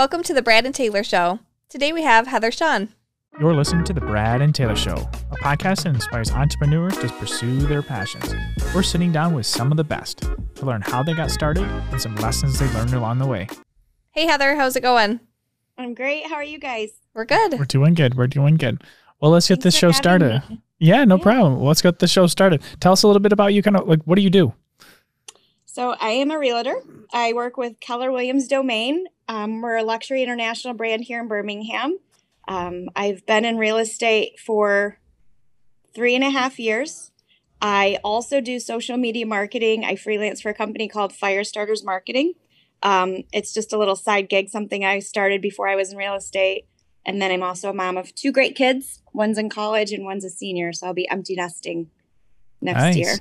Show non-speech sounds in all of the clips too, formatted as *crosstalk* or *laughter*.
Welcome to the Brad and Taylor Show. Today we have Heather Shaun. You're listening to The Brad and Taylor Show, a podcast that inspires entrepreneurs to pursue their passions. We're sitting down with some of the best to learn how they got started and some lessons they learned along the way. Hey Heather, how's it going? I'm great. How are you guys? We're good. We're doing good. We're doing good. Well, let's get this show started. me. Yeah, no Yeah. problem. Well, let's get the show started. Tell us a little bit about you. Kind of like, what do you do? So, I am a realtor. I work with Keller Williams Domain. Um, we're a luxury international brand here in Birmingham. Um, I've been in real estate for three and a half years. I also do social media marketing. I freelance for a company called Firestarters Marketing. Um, it's just a little side gig, something I started before I was in real estate. And then I'm also a mom of two great kids. One's in college and one's a senior. So I'll be empty nesting next nice. year.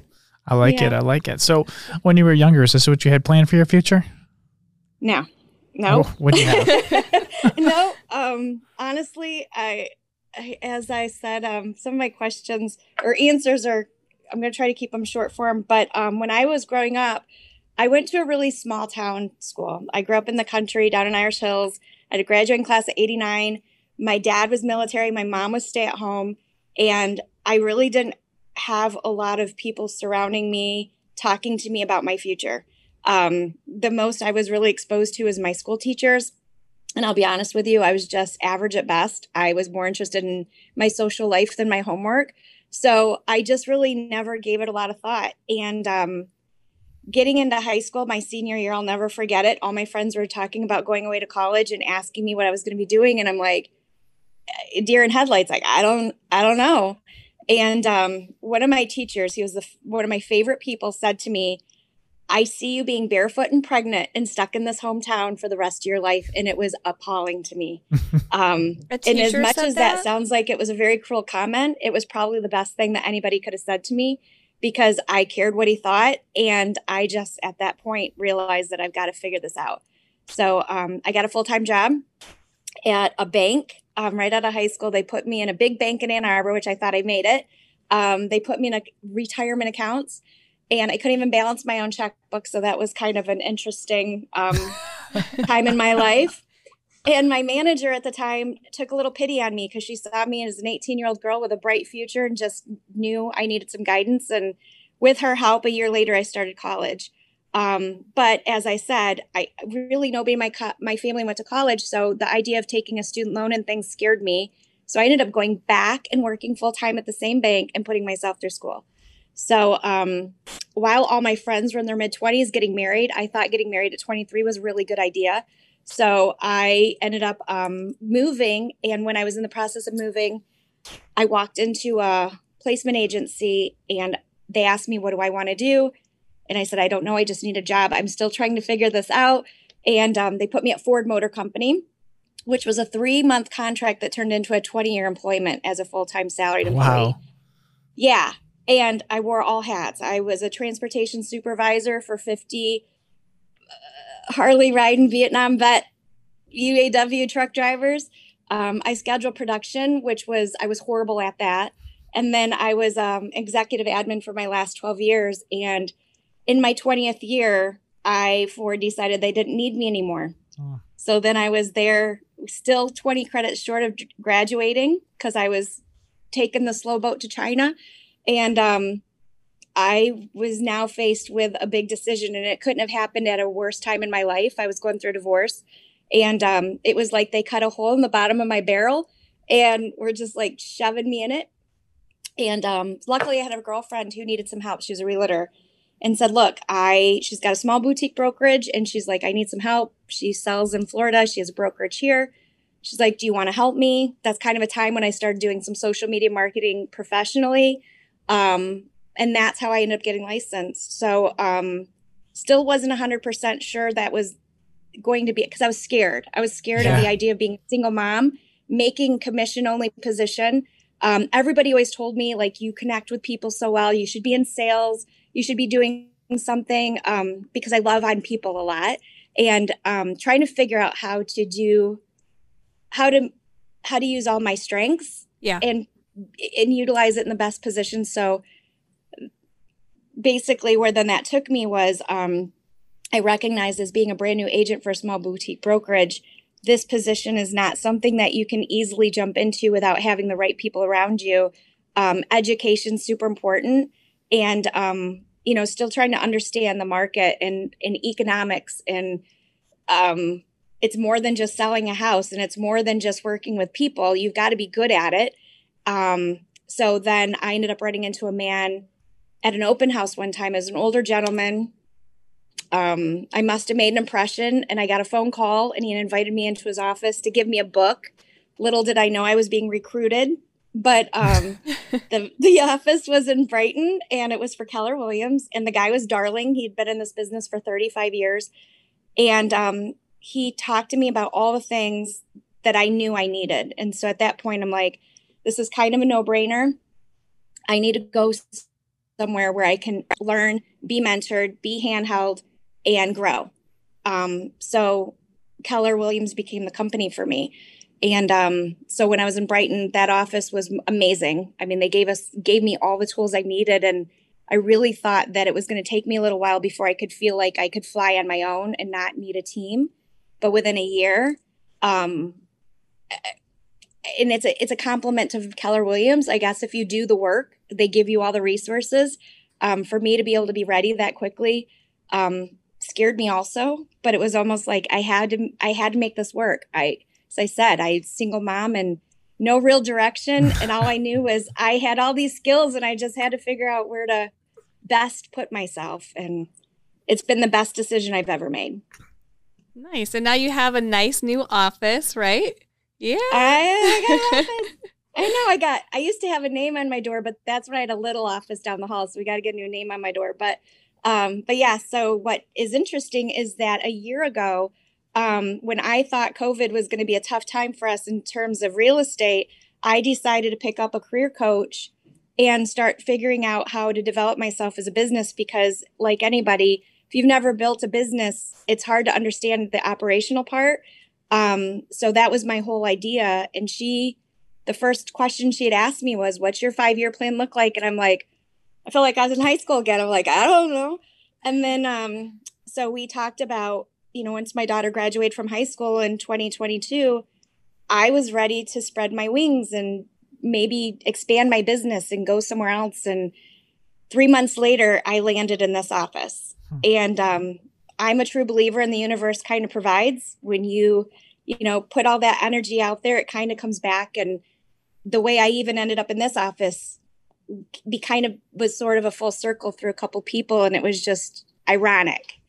I like it. I like it. So, when you were younger, is this what you had planned for your future? No, no. Oh, what do you have? *laughs* no, um, honestly, I, I, as I said, um, some of my questions or answers are, I'm going to try to keep them short form. But um, when I was growing up, I went to a really small town school. I grew up in the country down in Irish Hills. I had a graduating class of 89. My dad was military, my mom was stay at home. And I really didn't have a lot of people surrounding me talking to me about my future. Um, the most I was really exposed to is my school teachers. And I'll be honest with you, I was just average at best. I was more interested in my social life than my homework. So I just really never gave it a lot of thought. And um, getting into high school, my senior year, I'll never forget it. All my friends were talking about going away to college and asking me what I was going to be doing. And I'm like, eh, deer in headlights, like, I don't, I don't know. And um, one of my teachers, he was the, one of my favorite people, said to me, I see you being barefoot and pregnant and stuck in this hometown for the rest of your life. And it was appalling to me. *laughs* Um, A and as much as that? that? sounds like it was a very cruel comment, it was probably the best thing that anybody could have said to me because I cared what he thought. And I just at that point realized that I've got to figure this out. So um, I got a full time job at a bank um, right out of high school. They put me in a big bank in Ann Arbor, which I thought I made it. Um, they put me in a retirement accounts. And I couldn't even balance my own checkbook. So that was kind of an interesting um, *laughs* time in my life. And my manager at the time took a little pity on me because she saw me as an 18 year old girl with a bright future and just knew I needed some guidance. And with her help, a year later, I started college. Um, but as I said, I really nobody in my co- my family went to college, so the idea of taking a student loan and things scared me. So I ended up going back and working full time at the same bank and putting myself through school. So um, while all my friends were in their mid 20s getting married, I thought getting married at 23 was a really good idea. So I ended up um, moving. And when I was in the process of moving, I walked into a placement agency and they asked me, What do I want to do? And I said, I don't know. I just need a job. I'm still trying to figure this out. And um, they put me at Ford Motor Company, which was a three month contract that turned into a 20 year employment as a full time salaried employee. wow. Yeah. And I wore all hats. I was a transportation supervisor for 50 uh, Harley riding Vietnam vet UAW truck drivers. Um, I scheduled production, which was, I was horrible at that. And then I was um, executive admin for my last 12 years. And in my 20th year, I Ford decided they didn't need me anymore. Oh. So then I was there, still 20 credits short of graduating because I was taking the slow boat to China. And um, I was now faced with a big decision, and it couldn't have happened at a worse time in my life. I was going through a divorce, and um, it was like they cut a hole in the bottom of my barrel and were just like shoving me in it. And um, luckily, I had a girlfriend who needed some help. She was a realtor and said, Look, I, she's got a small boutique brokerage, and she's like, I need some help. She sells in Florida, she has a brokerage here. She's like, Do you want to help me? That's kind of a time when I started doing some social media marketing professionally. Um, and that's how I ended up getting licensed. So, um, still wasn't 100% sure that was going to be because I was scared. I was scared Yeah. of the idea of being a single mom, making commission only position. Um, everybody always told me, like, you connect with people so well, you should be in sales, you should be doing something um, because I love on people a lot. And um, trying to figure out how to do, how to, how to use all my strengths Yeah. and and utilize it in the best position. So basically where then that took me was um I recognized as being a brand new agent for a small boutique brokerage, this position is not something that you can easily jump into without having the right people around you. Um, education's super important, and um, you know, still trying to understand the market and in economics, and um, it's more than just selling a house, and it's more than just working with people. You've got to be good at it. Um, so then I ended up running into a man at an open house one time as an older gentleman um, I must have made an impression and I got a phone call and he invited me into his office to give me a book. Little did I know I was being recruited, but um, *laughs* the the office was in Brighton and it was for Keller Williams and the guy was darling. He'd been in this business for 35 years and um, he talked to me about all the things that I knew I needed. And so at that point I'm like this is kind of a no-brainer. I need to go somewhere where I can learn, be mentored, be handheld and grow. Um, so Keller Williams became the company for me. And um, so when I was in Brighton, that office was amazing. I mean, they gave us gave me all the tools I needed, and I really thought that it was going to take me a little while before I could feel like I could fly on my own and not need a team. But within a year, um, and it's a it's a compliment to Keller Williams, I guess. If you do the work, they give you all the resources. Um, for me to be able to be ready that quickly, um, scared me also, but it was almost like I had to I had to make this work. I as I said, I single mom and no real direction *laughs* and all I knew was I had all these skills and I just had to figure out where to best put myself and it's been the best decision I've ever made. Nice. And now you have a nice new office, right? Yeah. I, I got *laughs* I know I got I used to have a name on my door, but that's when I had a little office down the hall. So we got to get a new name on my door. But um, but yeah, so what is interesting is that a year ago, um, when I thought COVID was going to be a tough time for us in terms of real estate, I decided to pick up a career coach and start figuring out how to develop myself as a business because, like anybody, if you've never built a business, it's hard to understand the operational part. Um, so that was my whole idea. And she, the first question she had asked me was, What's your five year plan look like? And I'm like, I feel like I was in high school again. I'm like, I don't know. And then, um, so we talked about, you know, once my daughter graduated from high school in 2022, I was ready to spread my wings and maybe expand my business and go somewhere else. And three months later, I landed in this office. Hmm. And um, I'm a true believer in the universe kind of provides. When you, you know, put all that energy out there, it kind of comes back. And the way I even ended up in this office be kind of was sort of a full circle through a couple people and it was just ironic.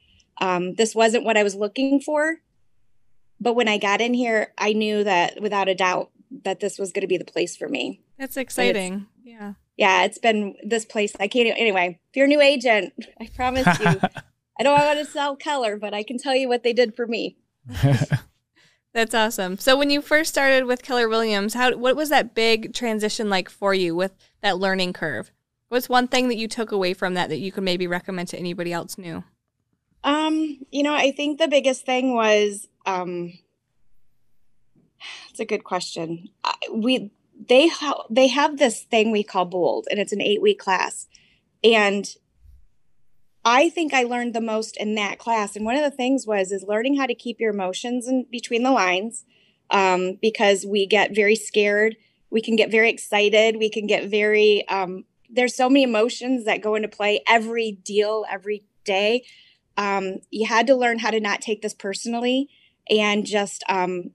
Um, this wasn't what i was looking for but when i got in here i knew that without a doubt that this was going to be the place for me. That's exciting. Yeah. Yeah it's been this place i can't anyway if you're a new agent *laughs* i promise you *laughs* i don't want to sell Keller but i can tell you what they did for me *laughs* That's awesome. So when you first started with Keller Williams, how what was that big transition like for you with that learning curve? What's one thing that you took away from that that you could maybe recommend to anybody else new? Um, you know, I think the biggest thing was um *sighs* it's a good question. We they ha- they have this thing we call bold and it's an 8-week class. And I think I learned the most in that class. And one of the things was is learning how to keep your emotions in between the lines um, because we get very scared. We can get very excited. We can get very, um, there's so many emotions that go into play every deal, every day. Um, you had to learn how to not take this personally and just, um,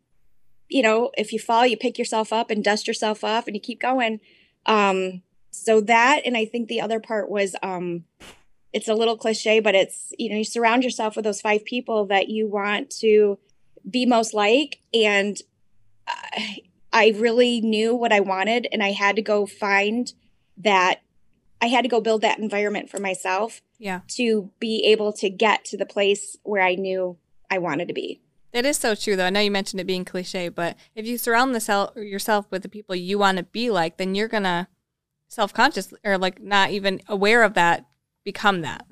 you know, if you fall, you pick yourself up and dust yourself off and you keep going. Um, so that, and I think the other part was, um, it's a little cliche, but it's, you know, you surround yourself with those five people that you want to be most like. And I, I really knew what I wanted, and I had to go find that. I had to go build that environment for myself. Yeah. To be able to get to the place where I knew I wanted to be. That is so true, though. I know you mentioned it being cliche, but if you surround yourself with the people you want to be like, then you're gonna self conscious or like not even aware of that become that?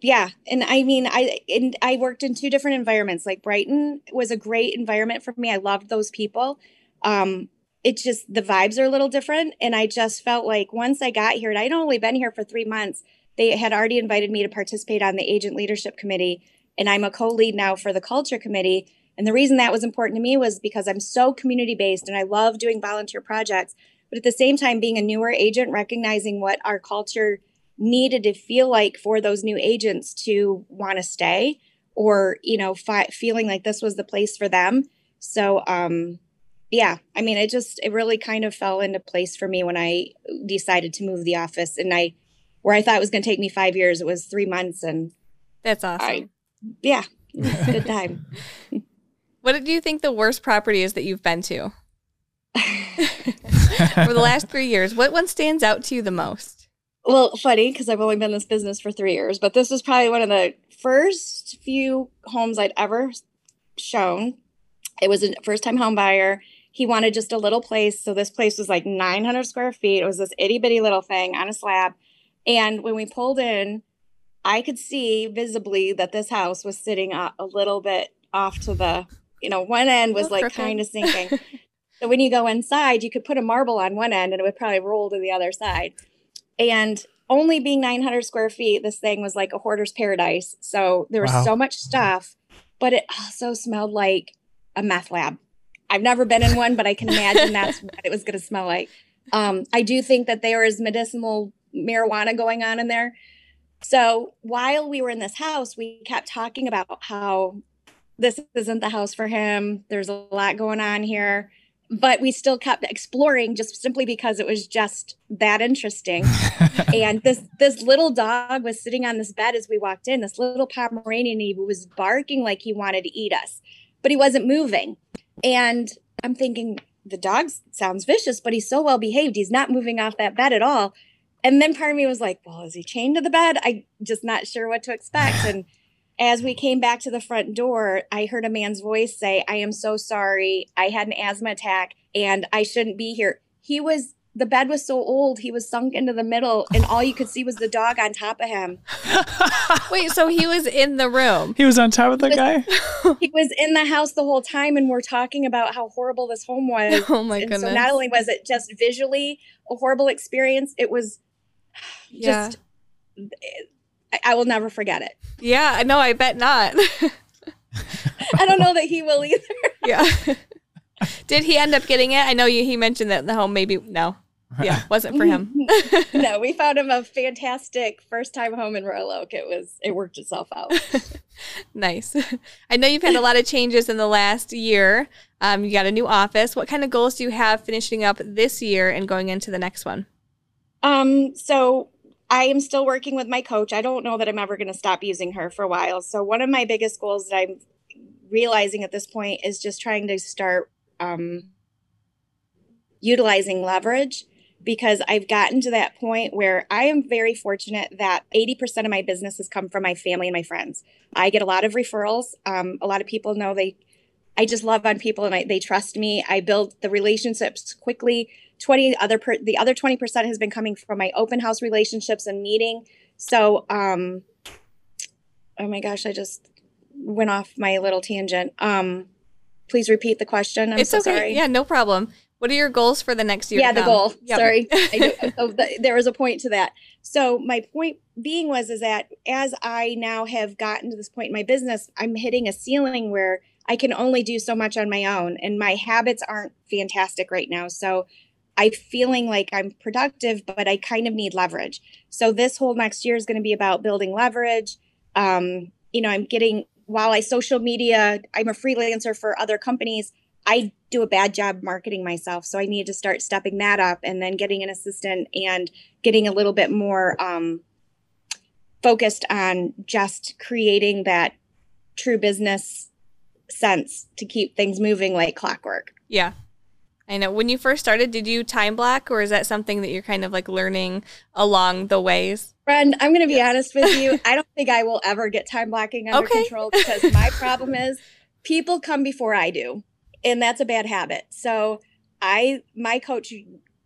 Yeah and i mean i and i worked in two different environments. Like brighton was a great environment for me. I loved those people. Um it's just the vibes are a little different and i just felt like once i got here and i'd only been here for three months they had already invited me to participate on the agent leadership committee and i'm a co-lead now for the culture committee. And the reason that was important to me was because I'm so community based and I love doing volunteer projects. But at the same time, being a newer agent, recognizing what our culture needed to feel like for those new agents to want to stay or, you know, fi- feeling like this was the place for them. So, um, yeah, I mean, it just, it really kind of fell into place for me when I decided to move the office. And I, where I thought it was going to take me five years, it was three months. And that's awesome. I, yeah, *laughs* good time. what do you think the worst property is that you've been to? *laughs* *laughs* For the last three years, what one stands out to you the most? Well, funny because I've only been in this business for three years, but this was probably one of the first few homes I'd ever shown. It was a first time home buyer. He wanted just a little place. So this place was like 900 square feet. It was this itty bitty little thing on a slab. And when we pulled in, I could see visibly that this house was sitting a, a little bit off to the, you know, one end was like kind of sinking. *laughs* so when you go inside, you could put a marble on one end and it would probably roll to the other side. And only being 900 square feet, this thing was like a hoarder's paradise. So there was wow. so much stuff, but it also smelled like a meth lab. I've never been in one, but I can imagine that's *laughs* what it was going to smell like. Um, I do think that there is medicinal marijuana going on in there. So while we were in this house, we kept talking about how this isn't the house for him. There's a lot going on here. But we still kept exploring just simply because it was just that interesting. *laughs* and this this little dog was sitting on this bed as we walked in. This little Pomeranian he was barking like he wanted to eat us, but he wasn't moving. And I'm thinking, the dog sounds vicious, but he's so well behaved. He's not moving off that bed at all. And then part of me was like, well, is he chained to the bed? I just not sure what to expect. And as we came back to the front door, I heard a man's voice say, I am so sorry. I had an asthma attack and I shouldn't be here. He was the bed was so old, he was sunk into the middle, and all you could see was the dog on top of him. *laughs* Wait, so he was in the room? He was on top of the guy? *laughs* he was in the house the whole time, and we're talking about how horrible this home was. *laughs* Oh my and goodness. So not only was it just visually a horrible experience, it was yeah. I, I will never forget it. Yeah, no, I bet not. *laughs* I don't know that he will either. *laughs* yeah. Did he end up getting it? I know you, he mentioned that the home maybe no. Yeah, wasn't for him. *laughs* no, we found him a fantastic first time home in Royal Oak. It was it worked itself out. nice. I know you've had a lot of changes in the last year. Um, you got a new office. What kind of goals do you have finishing up this year and going into the next one? Um, so I am still working with my coach. I don't know that I'm ever going to stop using her for a while. So one of my biggest goals that I'm realizing at this point is just trying to start um, utilizing leverage because I've gotten to that point where I am very fortunate that 80% of my business has come from my family and my friends. I get a lot of referrals. Um, a lot of people know they, I just love on people and I, they trust me. I build the relationships quickly. 20 other per, the other 20% has been coming from my open house relationships and meeting. So, um, oh my gosh, I just went off my little tangent. Um, please repeat the question. I'm it's so okay. Sorry. Yeah, no problem. What are your goals for the next year? Yeah, the goal. Yep. Sorry, *laughs* oh, the, there was a point to that. So my point being was is that as I now have gotten to this point in my business, I'm hitting a ceiling where I can only do so much on my own, and my habits aren't fantastic right now. So I'm feeling like I'm productive, but I kind of need leverage. So this whole next year is going to be about building leverage. Um, you know, I'm getting while I social media, I'm a freelancer for other companies. I do a bad job marketing myself, so I need to start stepping that up, and then getting an assistant and getting a little bit more um, focused on just creating that true business sense to keep things moving like clockwork. Yeah. I know. When you first started, did you time block or is that something that you're kind of like learning along the ways? Friend, I'm going to be honest with you. *laughs* I don't think I will ever get time blocking under okay. control because my problem is people come before I do. And that's a bad habit. So I, my coach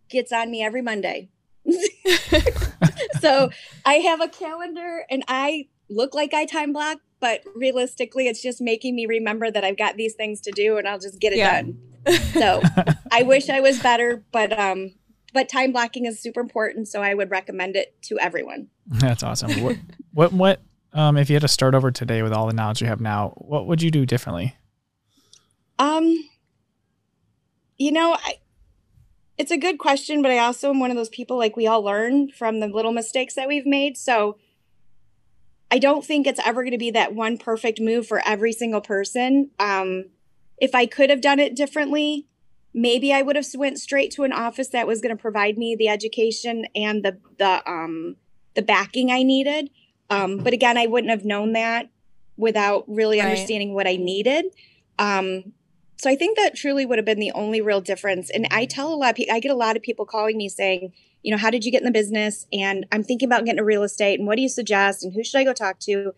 gets on me every Monday. *laughs* *laughs* so I have a calendar and I look like I time block, but realistically, it's just making me remember that I've got these things to do and I'll just get it yeah. done *laughs* so I wish I was better, but um, but time blocking is super important. So I would recommend it to everyone. That's awesome. what what what um, if you had to start over today with all the knowledge you have now, what would you do differently? Um, you know, I, it's a good question, but I also am one of those people like we all learn from the little mistakes that we've made. So I don't think it's ever going to be that one perfect move for every single person. Um, if I could have done it differently, maybe I would have went straight to an office that was going to provide me the education and the the um, the backing I needed. Um, but again, I wouldn't have known that without really Right. understanding what I needed. Um, so I think that truly would have been the only real difference. And I tell a lot of people, I get a lot of people calling me saying, you know, how did you get in the business? And I'm thinking about getting into real estate. And what do you suggest? And who should I go talk to?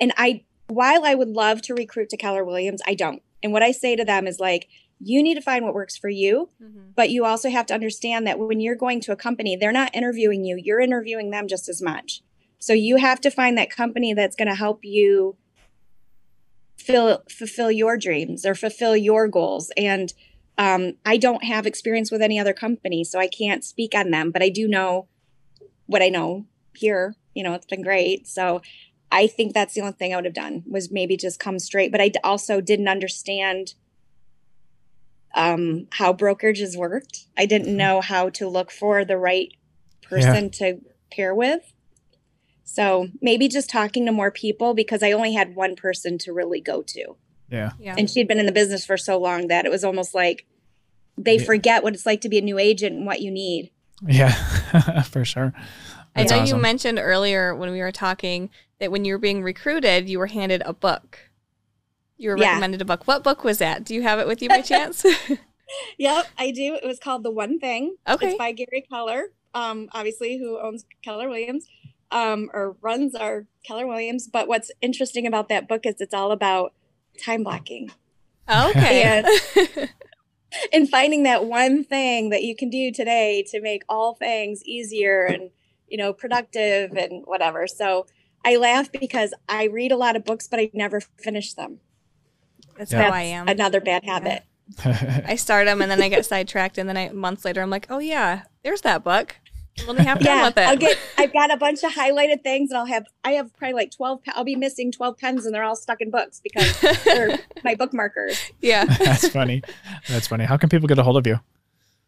And I, while I would love to recruit to Keller Williams, I don't. And what I say to them is like, you need to find what works for you, Mhm. but you also have to understand that when you're going to a company, they're not interviewing you, you're interviewing them just as much. So you have to find that company that's going to help you fill, fulfill your dreams or fulfill your goals. And um, I don't have experience with any other company, so I can't speak on them, but I do know what I know here. You know, it's been great. So I think that's the only thing I would have done was maybe just come straight. But I also didn't understand um, how brokerages worked. I didn't know how to look for the right person to pair with. So maybe just talking to more people because I only had one person to really go to. Yeah. Yeah. And she'd been in the business for so long that it was almost like they Yeah. forget what it's like to be a new agent and what you need. Yeah. *laughs* For sure. I That's know you mentioned earlier when we were talking that when you were being recruited, you were handed a book. You were Yeah. recommended a book. What book was that? Do you have it with you by *laughs* chance? *laughs* Yep, I do. It was called The One Thing. Okay. It's by Gary Keller, um, obviously, who owns Keller Williams, um, or runs our Keller Williams. But what's interesting about that book is it's all about time blocking okay. *laughs* and finding that one thing that you can do today to make all things easier and, you know, productive and whatever. So I laugh because I read a lot of books, but I never finish them. That's Yeah. how I am. Another bad habit. I start them and then I get sidetracked, and then I months later I'm like, oh yeah, there's that book. I'm only half done Yeah, with it. I'll get. I've got a bunch of highlighted things, and I'll have. I have probably like twelve. pe- I'll be missing twelve pens, and they're all stuck in books because they're *laughs* my bookmarkers. yeah. *laughs* That's funny. That's funny. How can people get a hold of you?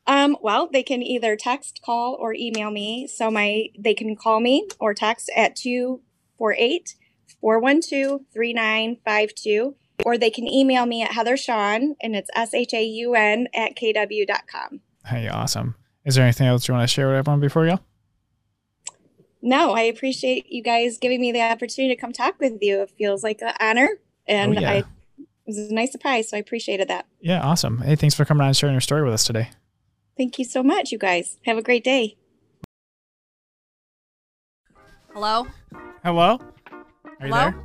Um, well, they can either text, call, or email me. So my they can call me or text at 248-412-3952. Or they can email me at Heather Shaun, and it's S H A U N at KW.com. Hey, awesome. Is there anything else you want to share with everyone before you go? No, I appreciate you guys giving me the opportunity to come talk with you. It feels like an honor, and Oh, yeah. I it was a nice surprise. So I appreciated that. Yeah, awesome. Hey, thanks for coming on and sharing your story with us today. Thank you so much, you guys. Have a great day. Hello. Hello? Are you Hello? there?